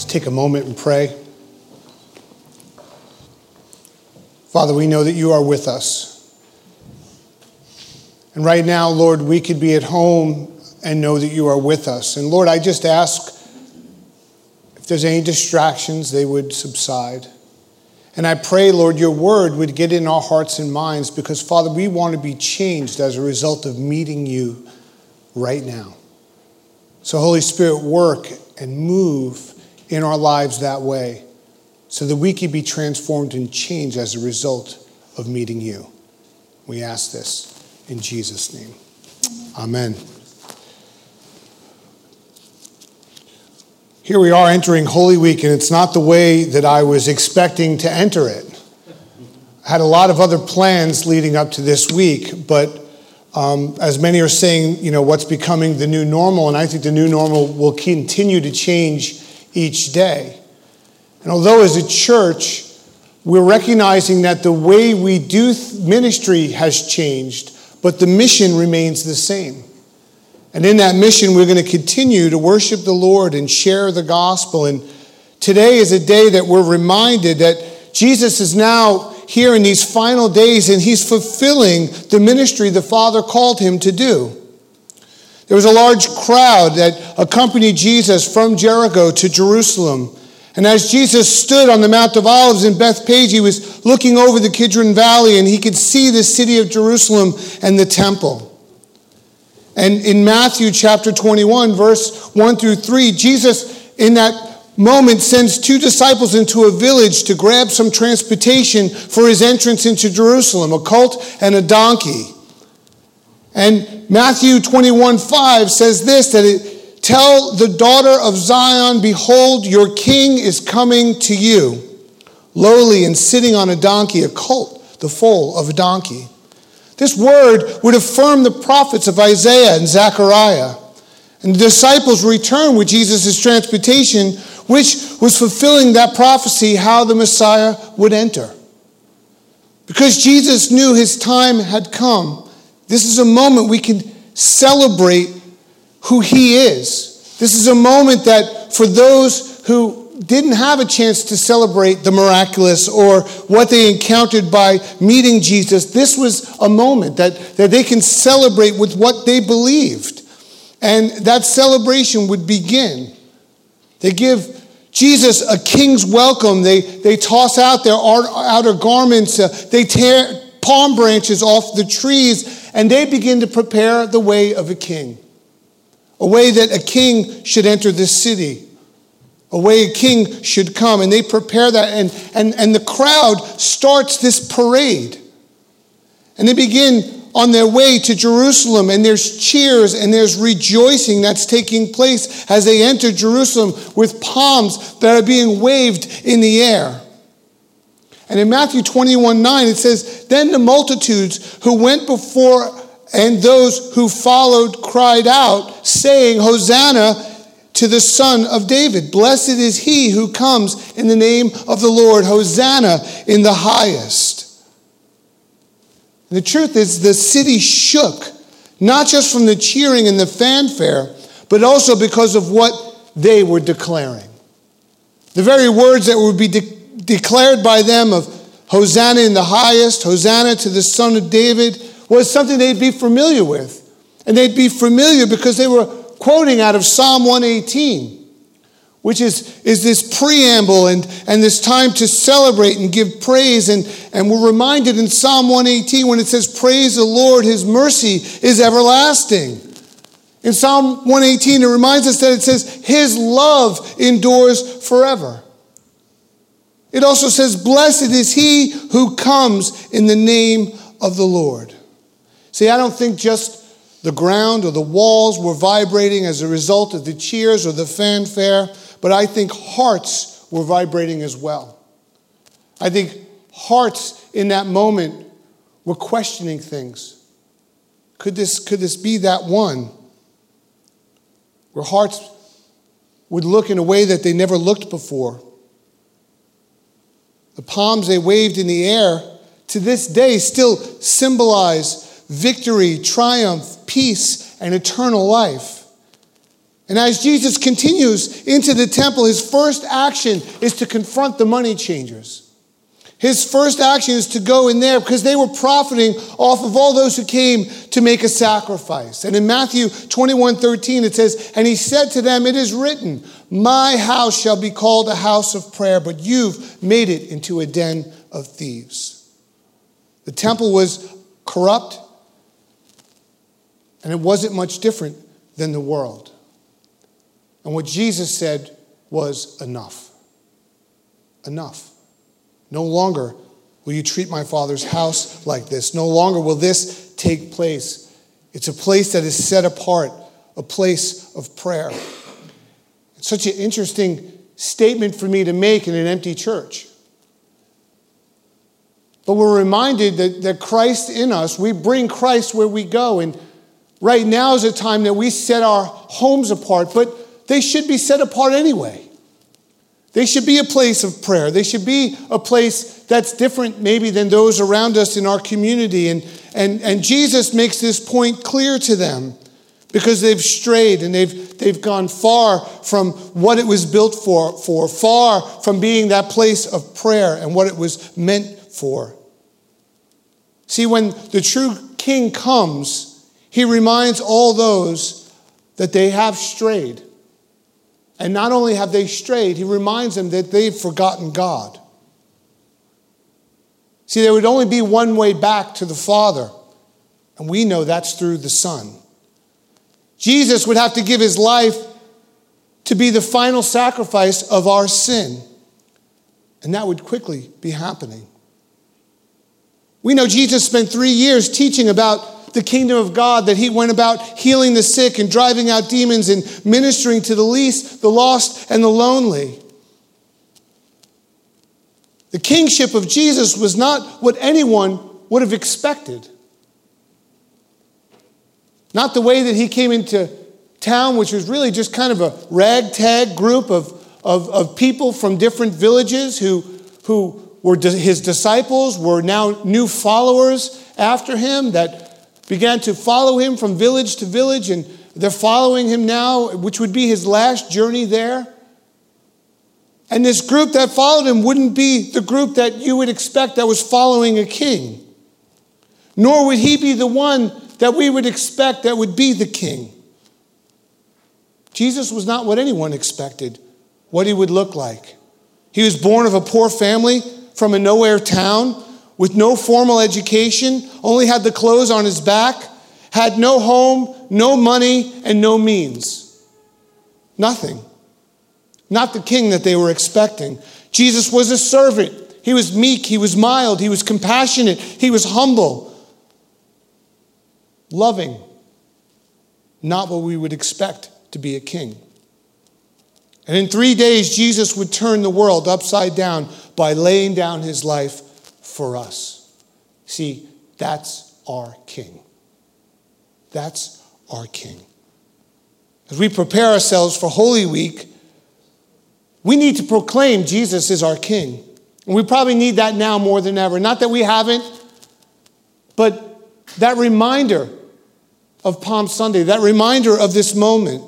Just take a moment and pray. Father, we know that you are with us. And right now, Lord, we could be at home and know that you are with us. And Lord, I just ask if there's any distractions, they would subside. And I pray, Lord, your word would get in our hearts and minds because, Father, we want to be changed as a result of meeting you right now. So, Holy Spirit, work and move in our lives that way so that we could be transformed and changed as a result of meeting you. We ask this in Jesus' name. Amen. Here we are entering Holy Week, and it's not the way that I was expecting to enter it. I had a lot of other plans leading up to this week, but um, as many are saying, you know, what's becoming the new normal, and I think the new normal will continue to change each day. And although as a church, we're recognizing that the way we do ministry has changed, but the mission remains the same. And in that mission, we're going to continue to worship the Lord and share the gospel. And today is a day that we're reminded that Jesus is now here in these final days and he's fulfilling the ministry the Father called him to do. There was a large crowd that accompanied Jesus from Jericho to Jerusalem. And as Jesus stood on the Mount of Olives in Bethphage, he was looking over the Kidron Valley and he could see the city of Jerusalem and the temple. And in Matthew chapter 21, verse 1 through 3, Jesus, in that moment, sends two disciples into a village to grab some transportation for his entrance into Jerusalem a colt and a donkey. And Matthew 21 5 says this that it, tell the daughter of Zion, behold, your king is coming to you, lowly and sitting on a donkey, a colt, the foal of a donkey. This word would affirm the prophets of Isaiah and Zechariah. And the disciples returned with Jesus' transportation, which was fulfilling that prophecy how the Messiah would enter. Because Jesus knew his time had come, this is a moment we can celebrate who he is. This is a moment that for those who didn't have a chance to celebrate the miraculous or what they encountered by meeting Jesus, this was a moment that, that they can celebrate with what they believed. And that celebration would begin. They give Jesus a king's welcome. They, they toss out their outer garments. Uh, they tear palm branches off the trees, and they begin to prepare the way of a king, a way that a king should enter this city a way a king should come. And they prepare that, and, and, and the crowd starts this parade. And they begin on their way to Jerusalem, and there's cheers and there's rejoicing that's taking place as they enter Jerusalem with palms that are being waved in the air. And in Matthew 21 9, it says, Then the multitudes who went before and those who followed cried out, saying, Hosanna to the Son of David. Blessed is he who comes in the name of the Lord. Hosanna in the highest. And the truth is, the city shook, not just from the cheering and the fanfare, but also because of what they were declaring. The very words that would be declared by them of Hosanna in the highest, Hosanna to the Son of David, was something they'd be familiar with. And they'd be familiar because they were quoting out of Psalm 118, which is, is this preamble and, and this time to celebrate and give praise. And, and we're reminded in Psalm 118 when it says, Praise the Lord, his mercy is everlasting. In Psalm 118, it reminds us that it says, His love endures forever. It also says, Blessed is he who comes in the name of the Lord. See, I don't think just the ground or the walls were vibrating as a result of the cheers or the fanfare, but I think hearts were vibrating as well. I think hearts in that moment were questioning things. Could this, could this be that one? Where hearts would look in a way that they never looked before. The palms they waved in the air to this day still symbolize victory, triumph, peace, and eternal life. And as Jesus continues into the temple, his first action is to confront the money changers. His first action is to go in there because they were profiting off of all those who came to make a sacrifice. And in Matthew 21 13, it says, And he said to them, It is written, My house shall be called a house of prayer, but you've made it into a den of thieves. The temple was corrupt, and it wasn't much different than the world. And what Jesus said was enough. Enough. No longer will you treat my father's house like this. No longer will this take place. It's a place that is set apart, a place of prayer. It's such an interesting statement for me to make in an empty church. But we're reminded that, that Christ in us, we bring Christ where we go. And right now is a time that we set our homes apart, but they should be set apart anyway. They should be a place of prayer. They should be a place that's different, maybe, than those around us in our community. And, and, and Jesus makes this point clear to them because they've strayed and they've, they've gone far from what it was built for, for, far from being that place of prayer and what it was meant for. See, when the true king comes, he reminds all those that they have strayed. And not only have they strayed, he reminds them that they've forgotten God. See, there would only be one way back to the Father, and we know that's through the Son. Jesus would have to give his life to be the final sacrifice of our sin, and that would quickly be happening. We know Jesus spent three years teaching about the kingdom of God, that he went about healing the sick and driving out demons and ministering to the least, the lost, and the lonely. The kingship of Jesus was not what anyone would have expected. Not the way that he came into town, which was really just kind of a ragtag group of, of, of people from different villages who, who were his disciples, were now new followers after him, that began to follow him from village to village, and they're following him now, which would be his last journey there. And this group that followed him wouldn't be the group that you would expect that was following a king. Nor would he be the one that we would expect that would be the king. Jesus was not what anyone expected, what he would look like. He was born of a poor family from a nowhere town with no formal education, only had the clothes on his back, had no home, no money, and no means. Nothing. Not the king that they were expecting. Jesus was a servant. He was meek, he was mild, he was compassionate, he was humble, loving. Not what we would expect to be a king. And in three days, Jesus would turn the world upside down by laying down his life for us. See, that's our King. That's our King. As we prepare ourselves for Holy Week, we need to proclaim Jesus is our King. And we probably need that now more than ever. Not that we haven't, but that reminder of Palm Sunday, that reminder of this moment,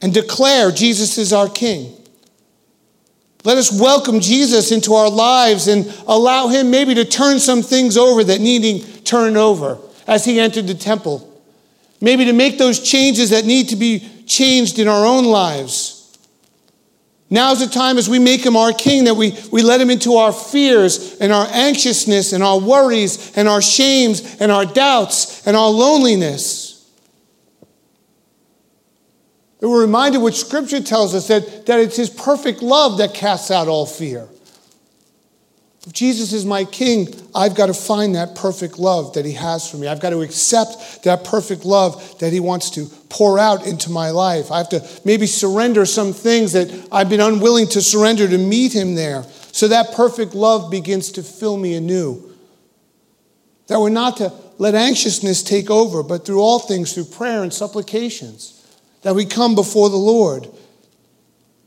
and declare Jesus is our King. Let us welcome Jesus into our lives and allow him maybe to turn some things over that needing turned over as he entered the temple. Maybe to make those changes that need to be changed in our own lives. Now's the time as we make him our king that we, we let him into our fears and our anxiousness and our worries and our shames and our doubts and our loneliness. And we're reminded what Scripture tells us that, that it's His perfect love that casts out all fear. If Jesus is my King, I've got to find that perfect love that He has for me. I've got to accept that perfect love that He wants to pour out into my life. I have to maybe surrender some things that I've been unwilling to surrender to meet Him there. So that perfect love begins to fill me anew. That we're not to let anxiousness take over, but through all things, through prayer and supplications that we come before the Lord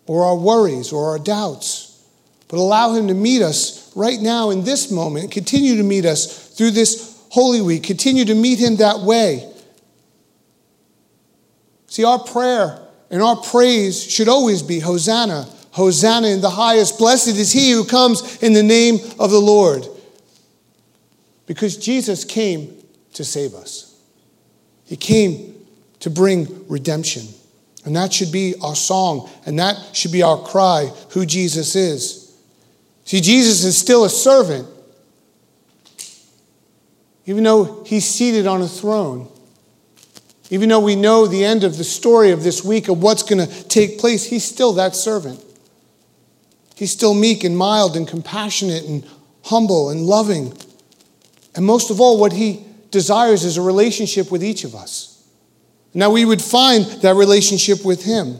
or our worries or our doubts, but allow Him to meet us right now in this moment, continue to meet us through this Holy Week, continue to meet Him that way. See, our prayer and our praise should always be Hosanna, Hosanna in the highest. Blessed is he who comes in the name of the Lord. Because Jesus came to save us, he came to bring redemption. And that should be our song, and that should be our cry who Jesus is. See, Jesus is still a servant, even though he's seated on a throne. Even though we know the end of the story of this week of what's going to take place, he's still that servant. He's still meek and mild and compassionate and humble and loving. And most of all, what he desires is a relationship with each of us. Now we would find that relationship with him.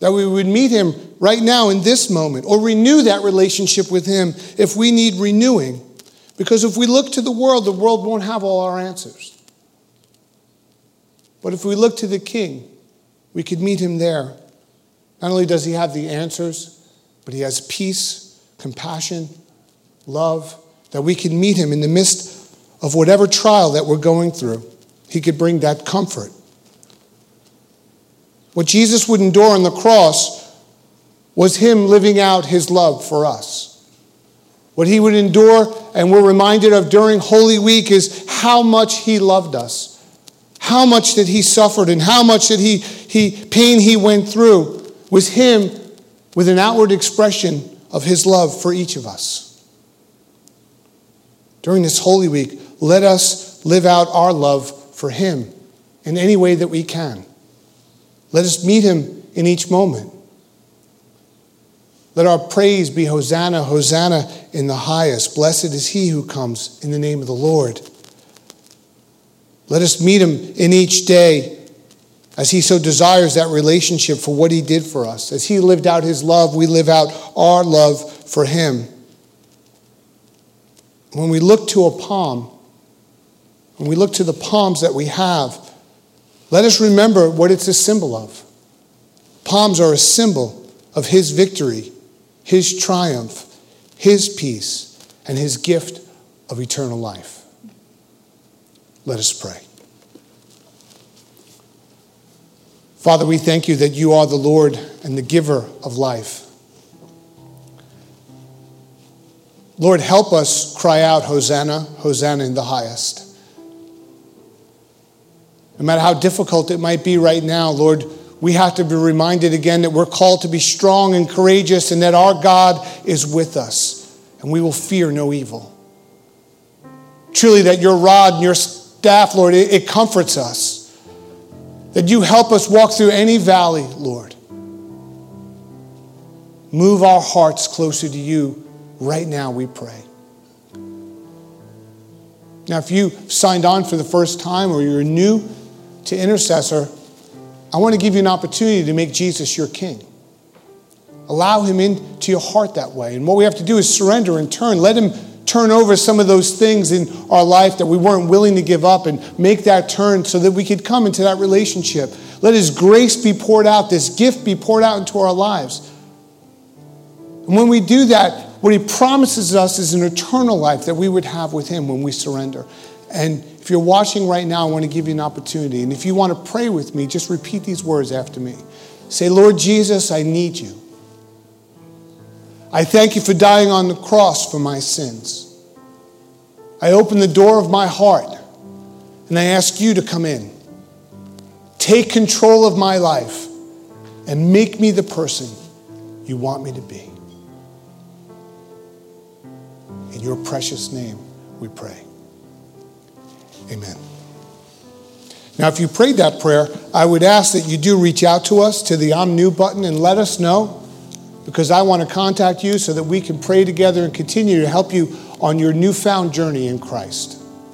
That we would meet him right now in this moment, or renew that relationship with him if we need renewing. Because if we look to the world, the world won't have all our answers. But if we look to the King, we could meet him there. Not only does he have the answers, but he has peace, compassion, love, that we can meet him in the midst of whatever trial that we're going through. He could bring that comfort. What Jesus would endure on the cross was him living out his love for us. What he would endure, and we're reminded of during Holy Week, is how much he loved us how much that he suffered and how much that he, he pain he went through was him with an outward expression of his love for each of us. During this Holy Week, let us live out our love for him in any way that we can. Let us meet him in each moment. Let our praise be Hosanna, Hosanna in the highest. Blessed is he who comes in the name of the Lord. Let us meet him in each day as he so desires that relationship for what he did for us. As he lived out his love, we live out our love for him. When we look to a palm, when we look to the palms that we have, let us remember what it's a symbol of. Palms are a symbol of his victory, his triumph, his peace, and his gift of eternal life. Let us pray. Father, we thank you that you are the Lord and the giver of life. Lord, help us cry out, Hosanna, Hosanna in the highest. No matter how difficult it might be right now, Lord, we have to be reminded again that we're called to be strong and courageous and that our God is with us and we will fear no evil. Truly, that your rod and your staff, Lord, it, it comforts us. That you help us walk through any valley, Lord. Move our hearts closer to you right now, we pray. Now, if you signed on for the first time or you're new to intercessor, I want to give you an opportunity to make Jesus your king. Allow him into your heart that way. And what we have to do is surrender and turn. Let him turn over some of those things in our life that we weren't willing to give up and make that turn so that we could come into that relationship. Let His grace be poured out, this gift be poured out into our lives. And when we do that, what He promises us is an eternal life that we would have with Him when we surrender. And if you're watching right now, I want to give you an opportunity. And if you want to pray with me, just repeat these words after me. Say, Lord Jesus, I need you. I thank you for dying on the cross for my sins. I open the door of my heart and I ask you to come in. Take control of my life and make me the person you want me to be. In your precious name, we pray. Amen. Now, if you prayed that prayer, I would ask that you do reach out to us to the I'm new button and let us know because I want to contact you so that we can pray together and continue to help you on your newfound journey in Christ.